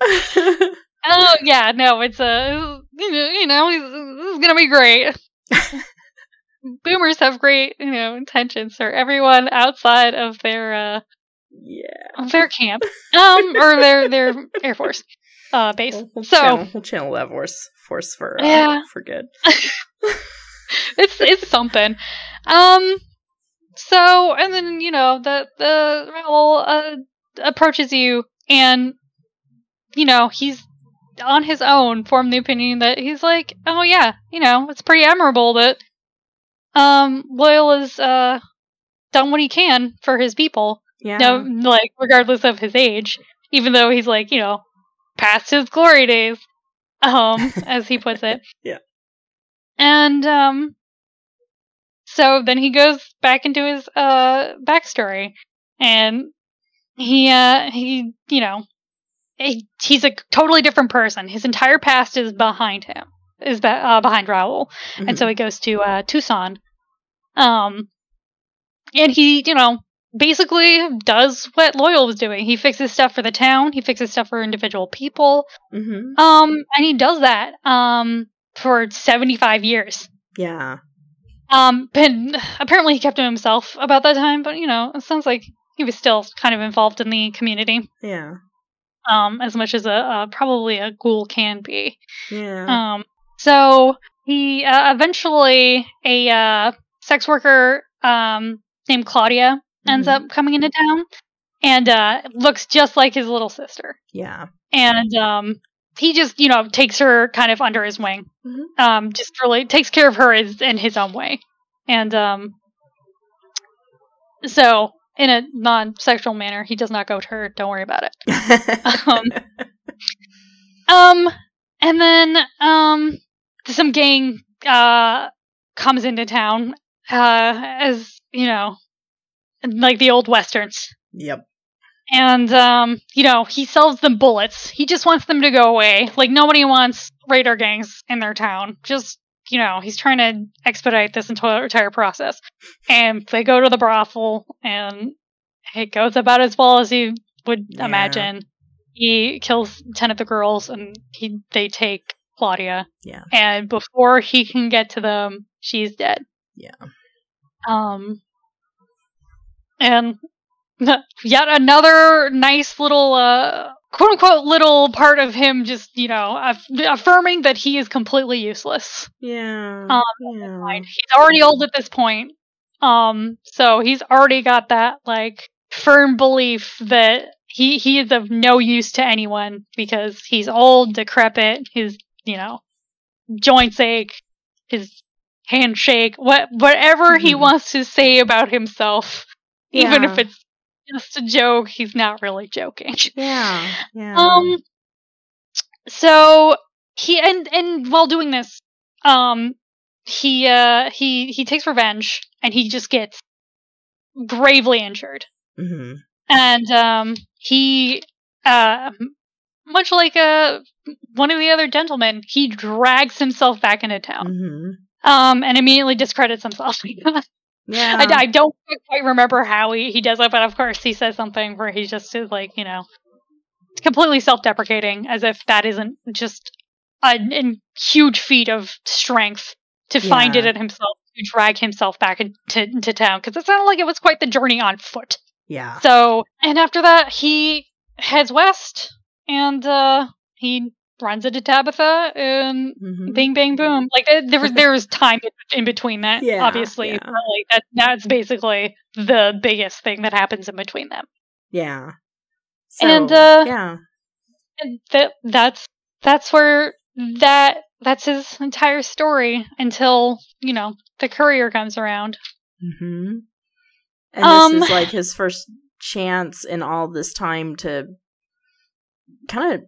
Oh yeah, no, it's a you know, you know, it's, it's gonna be great. boomers have great, you know, intentions for everyone outside of their uh Yeah. their camp. Um or their their Air Force uh base. We'll, we'll so channel, we'll channel that force force for uh, Yeah. for good. it's it's something. Um so and then, you know, the the Raul uh approaches you and you know, he's on his own formed the opinion that he's like, oh yeah, you know, it's pretty admirable that um Loyal has uh done what he can for his people. Yeah. No like regardless of his age. Even though he's like, you know, past his glory days. Um, as he puts it. Yeah. And um so then he goes back into his uh backstory and he uh he you know he, he's a totally different person. His entire past is behind him. Is that uh, behind Raul. Mhm. And so he goes to uh Tucson. Um and he, you know, basically does what Loyal was doing. He fixes stuff for the town, he fixes stuff for individual people. Mhm. Um and he does that um for 75 years. Yeah. Um, and apparently he kept to himself about that time, but you know, it sounds like he was still kind of involved in the community, Yeah. Um, as much as a, uh probably a ghoul can be. Yeah. Um, so he uh, eventually a uh, sex worker um named Claudia ends Mhm. up coming into town, and uh looks just like his little sister, yeah. and um he just you know takes her kind of under his wing Mhm. um just really takes care of her as, in his own way and um so in a non-sexual manner he does not go to her don't worry about it um um and then um some gang uh comes into town uh as you know like the old westerns yep. and um, you know, he sells them bullets. He just wants them to go away. Like nobody wants radar gangs in their town. Just you know, he's trying to expedite this entire process. And they go to the brothel, and it goes about as well as you would Yeah. imagine. He kills ten of the girls, and he they take Claudia. Yeah. And before he can get to them, she's dead. Yeah. Um. And yet another nice little uh quote unquote little part of him just you know aff- affirming that he is completely useless Yeah. Um, yeah. He's already old at this point um so he's already got that like firm belief that he he is of no use to anyone because he's old decrepit his you know joints ache his handshake what whatever he Mhm. wants to say about himself even if it's just a joke, he's not really joking. Yeah. Yeah. Um so he and and while doing this, um he uh he he takes revenge and he just gets gravely injured. hmm And um he uh much like uh one of the other gentlemen, he drags himself back into town. hmm Um and immediately discredits himself. Yeah. I, I don't quite remember how he, he does it, but of course he says something where he's just like, you know, completely self deprecating, as if that isn't just a, a huge feat of strength to find it in himself, to drag himself back into, into town, because it sounded like it was quite the journey on foot. yeah. So, and after that, he heads west and uh, he runs into Tabitha and hmm Bing bang boom. Like there- was there was time in between that. Yeah, obviously, yeah. like that that's basically the biggest thing that happens in between them. Yeah. And, uh, yeah. And that that's that's where that that's his entire story until you know the courier comes around. hmm And Um, this is like his first chance in all this time to kind of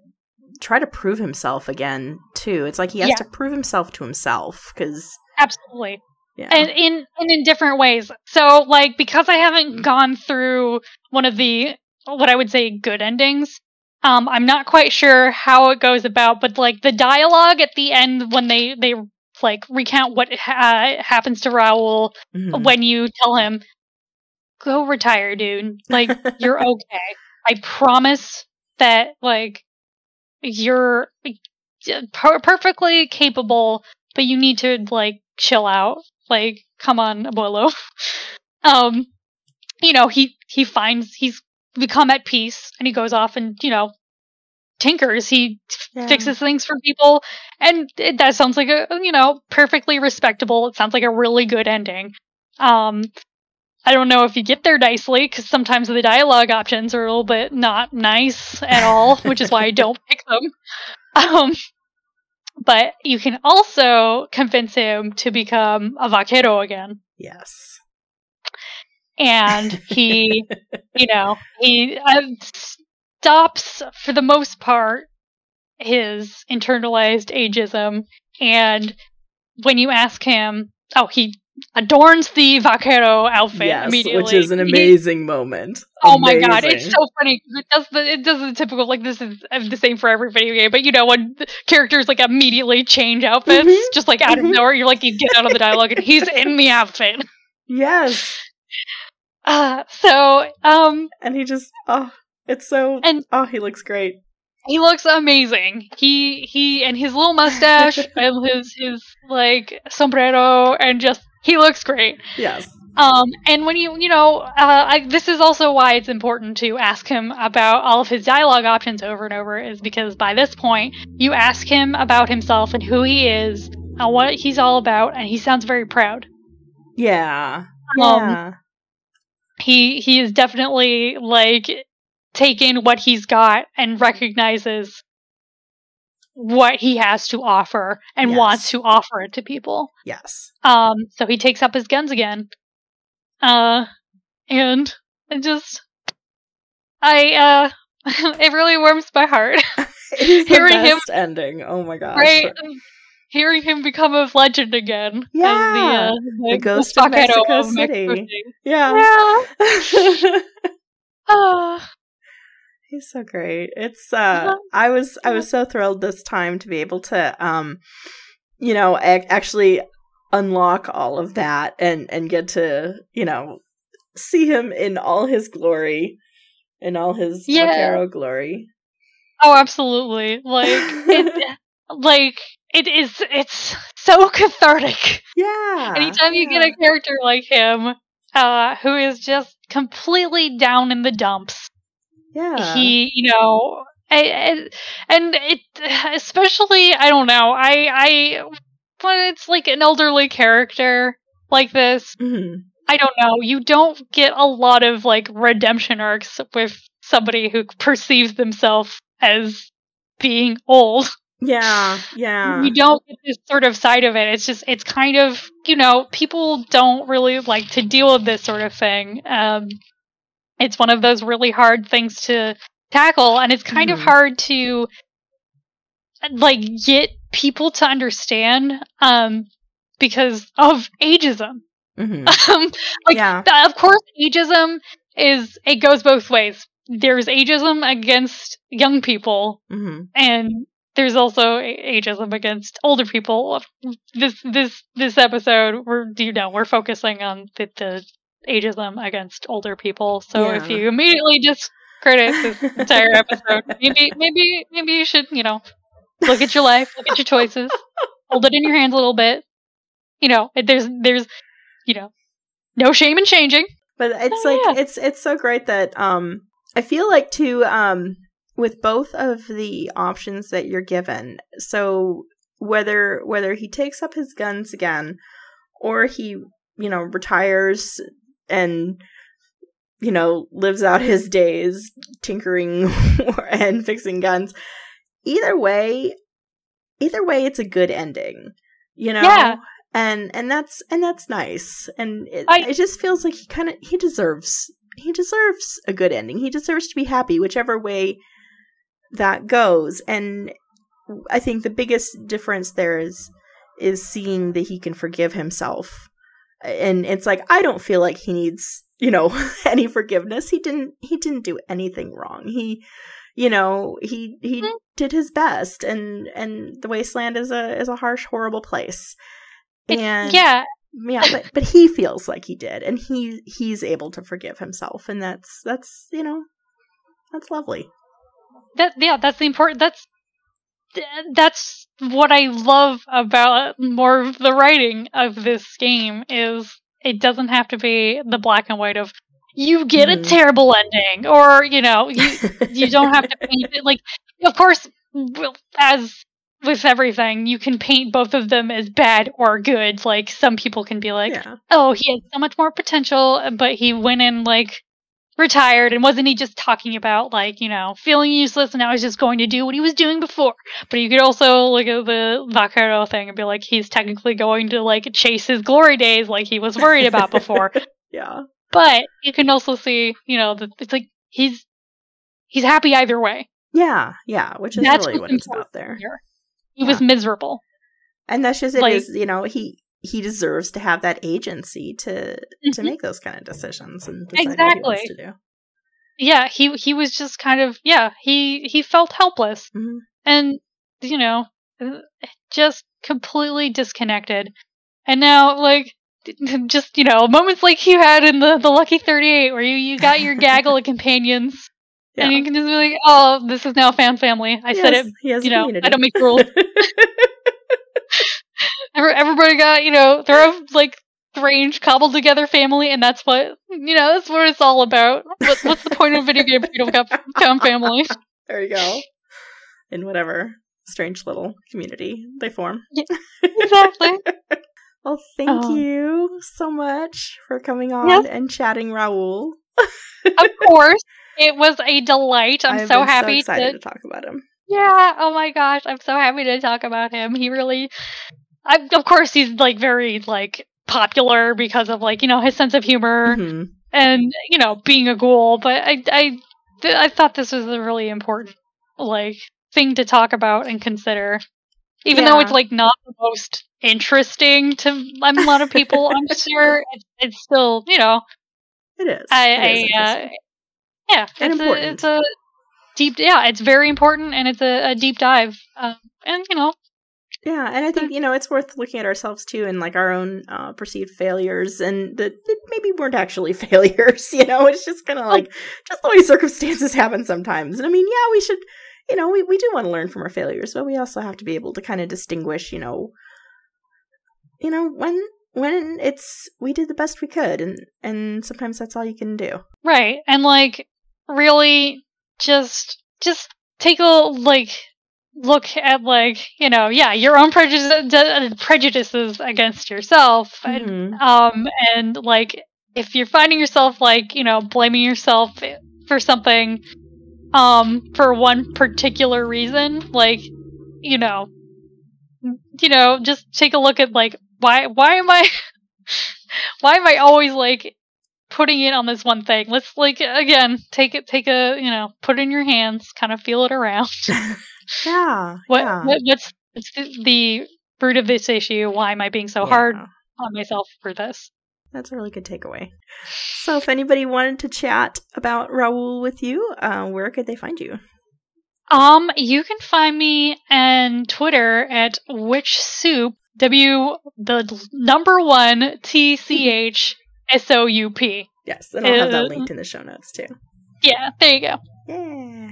try to prove himself again, too. It's like he has Yeah. to prove himself to himself because, Absolutely. yeah. and in and in different ways. So like because I haven't gone through one of the what I would say good endings, um, I'm not quite sure how it goes about. But like the dialogue at the end when they they like recount what ha- happens to Raul Mhm. when you tell him, "Go retire, dude. Like you're okay. I promise that like you're per- perfectly capable." But you need to like chill out. Like, come on, Abuelo. um, you know, he he finds he's become at peace, and he goes off and you know tinkers. He Yeah. fixes things for people, and it, that sounds like a you know perfectly respectable. It sounds like a really good ending. Um, I don't know if you get there nicely because sometimes the dialogue options are a little bit not nice at all, which is why I don't pick them. Um, but you can also convince him to become a vaquero again, Yes. and he, you know, he uh, stops for the most part his internalized ageism, and when you ask him, oh, he adorns the vaquero outfit yes, immediately, which is an He- amazing moment. Oh my god, it's Amazing. so funny it does the it does the typical like this is uh, the same for every video game, but you know when the characters like immediately change outfits, Mhm. just like out of nowhere, you're like you get out of the dialogue and he's in the outfit. Yes. Uh, so um, And he just oh it's so And- oh he looks great. he looks amazing. He he and his little mustache and his his like sombrero and just he looks great. Yes. Um, and when you, you know, uh, I, this is also why it's important to ask him about all of his dialogue options over and over, is because by this point, you ask him about himself and who he is and what he's all about, and he sounds very proud. Yeah. Um, Yeah. he he is definitely like taken what he's got and recognizes what he has to offer and Yes. wants to offer it to people. yes. Um, so he takes up his guns again. Uh, and it just, I, uh, it really warms my heart, the Hearing him- ending. Oh my gosh. right? Hearing him become a legend again. Yeah. The, uh, The ghost of vaquero Mexico of City. City. Yeah. Yeah. Ah, He's so great. It's uh. I was I was so thrilled this time to be able to um you know ac- actually unlock all of that and and get to, you know, see him in all his glory in all his Yeah. vaquero glory. oh, absolutely. Like, it, like, it is, it's so cathartic. Yeah. Anytime you get a character like him, uh, who is just completely down in the dumps, yeah. he, you know, I, I, and it, especially, I don't know, I, I, when it's like an elderly character like this, Mhm. I don't know, you don't get a lot of like redemption arcs with somebody who perceives themselves as being old. Yeah. Yeah. You don't get this sort of side of it. It's just, it's kind of, you know, people don't really like to deal with this sort of thing. Um, it's one of those really hard things to tackle, and it's kind of Mhm. hard to, like, get people to understand, um, because of ageism. Mhm. Um, like, Yeah. of course, ageism is, it goes both ways. There's ageism against young people, Mhm. and there's also ageism against older people. This this this episode, we're you know we're focusing on the, the ageism against older people. So if you immediately discredit this entire episode, maybe maybe maybe you should you know look at your life, look at your choices, hold it in your hands a little bit. You know, there's there's you know no shame in changing. But it's Oh, like yeah. it's it's so great that um I feel like too um with both of the options that you're given. So whether whether he takes up his guns again or he, you know, retires and you know, lives out his days tinkering and fixing guns. Either way, either way it's a good ending. You know? Yeah. And and that's and that's nice. And it, I- it just feels like he kind of he deserves he deserves a good ending. He deserves to be happy whichever way that goes. And I think the biggest difference there is is seeing that he can forgive himself. And it's like I don't feel like he needs, you know, any forgiveness. He didn't he didn't do anything wrong. He you know, he he Mhm. did his best and and the wasteland is a is a harsh horrible place. It- And yeah, yeah, but but he feels like he did and he he's able to forgive himself and that's that's, you know, that's lovely. that yeah that's the important that's that's what I love about more of the writing of this game is it doesn't have to be the black and white of you get Mhm. a terrible ending or you know you you don't have to paint it like of course as with everything you can paint both of them as bad or good like some people can be like yeah. oh he had so much more potential but he went in like retired and wasn't he just talking about like you know feeling useless and now he's just going to do what he was doing before but you could also look at the vaquero thing and be like he's technically going to like chase his glory days like he was worried about before Yeah. but you can also see you know that it's like he's he's happy either way Yeah. Yeah. Which is That's really what it's about there. here he was miserable And that's just it Like- is, you know, he he deserves to have that agency to to Mhm. make those kind of decisions and decide what he wants Exactly. to do. yeah he he was just kind of yeah he he felt helpless Mhm. and you know just completely disconnected and now like just you know moments like you had in the the lucky 38 where you you got your gaggle of companions and you can just be like oh this is now fan family i He said has- it He has you know community. i don't make rules everybody got you know they're a like strange cobbled together family and that's what you know that's what it's all about what, what's the point of video game if you don't found family there you go. In whatever strange little community they form. Yeah, exactly Well, thank Oh. you so much for coming on Yes. and chatting, Raul. of course it was a delight i'm I've so happy excited to to talk about him. Yeah. Oh my gosh, I'm so happy to talk about him. He really, I, of course, he's like very like popular because of like you know his sense of humor Mhm. and you know being a ghoul. But I, I, th- I thought this was a really important like thing to talk about and consider, even though it's like not the most interesting to a lot of people. I'm sure it's, it's still you know It is. I, It is I uh, yeah, And it's a, it's a deep, yeah, it's very important, and it's a, a deep dive, um, and you know, Yeah, and I think you know it's worth looking at ourselves too, and like our own uh, perceived failures, and that that maybe weren't actually failures. You know, it's just kind of like just the way circumstances happen sometimes. And I mean, yeah, we should, you know, we we do want to learn from our failures, but we also have to be able to kind of distinguish, you know, you know when when it's we did the best we could, and and sometimes that's all you can do. right, and like really just just take a like look at like you know, yeah, your own prejudices prejudices against yourself, and Mhm. um, and like if you're finding yourself like you know blaming yourself for something um for one particular reason like you know you know just take a look at like why why am i why am i always like putting it on this one thing? Let's like again take it take a you know put it in your hands kind of feel it around Yeah, what, yeah. what what's what's the, the root of this issue why am i being so hard on myself for this That's a really good takeaway. So, if anybody wanted to chat about Raul with you, uh, where could they find you? Um, you can find me on Twitter at which Soup. W the number one T C H S O U P. Yes, and I'll have that Uh, linked in the show notes too. Yeah, there you go. Yeah.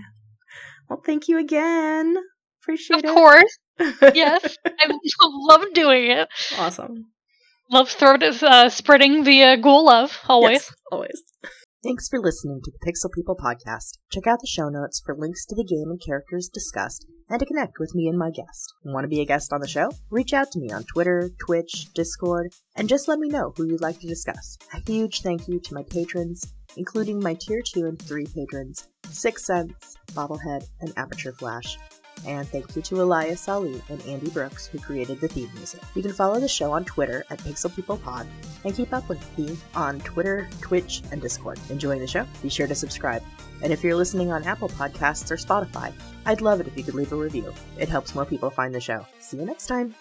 Well, thank you again. Appreciate Of it. Of course, yes, I love doing it. awesome. Love throw uh, spreading the uh, ghoul love always. Yes, always. Thanks for listening to the Pixel People podcast. Check out the show notes for links to the game and characters discussed and to connect with me and my guest. Want to be a guest on the show? Reach out to me on Twitter, Twitch, Discord, and just let me know who you'd like to discuss. A huge thank you to my patrons, including my tier 2 and 3 patrons, Six Sense, Bobblehead, and Aperture Flash. And thank you to Elias Ali and Andy Brookes, who created the theme music. You can follow the show on Twitter at PixelPeoplePod and keep up with me on Twitter, Twitch, and Discord. Enjoying the show? Be sure to subscribe. And if you're listening on Apple Podcasts or Spotify, I'd love it if you could leave a review. It helps more people find the show. See you next time.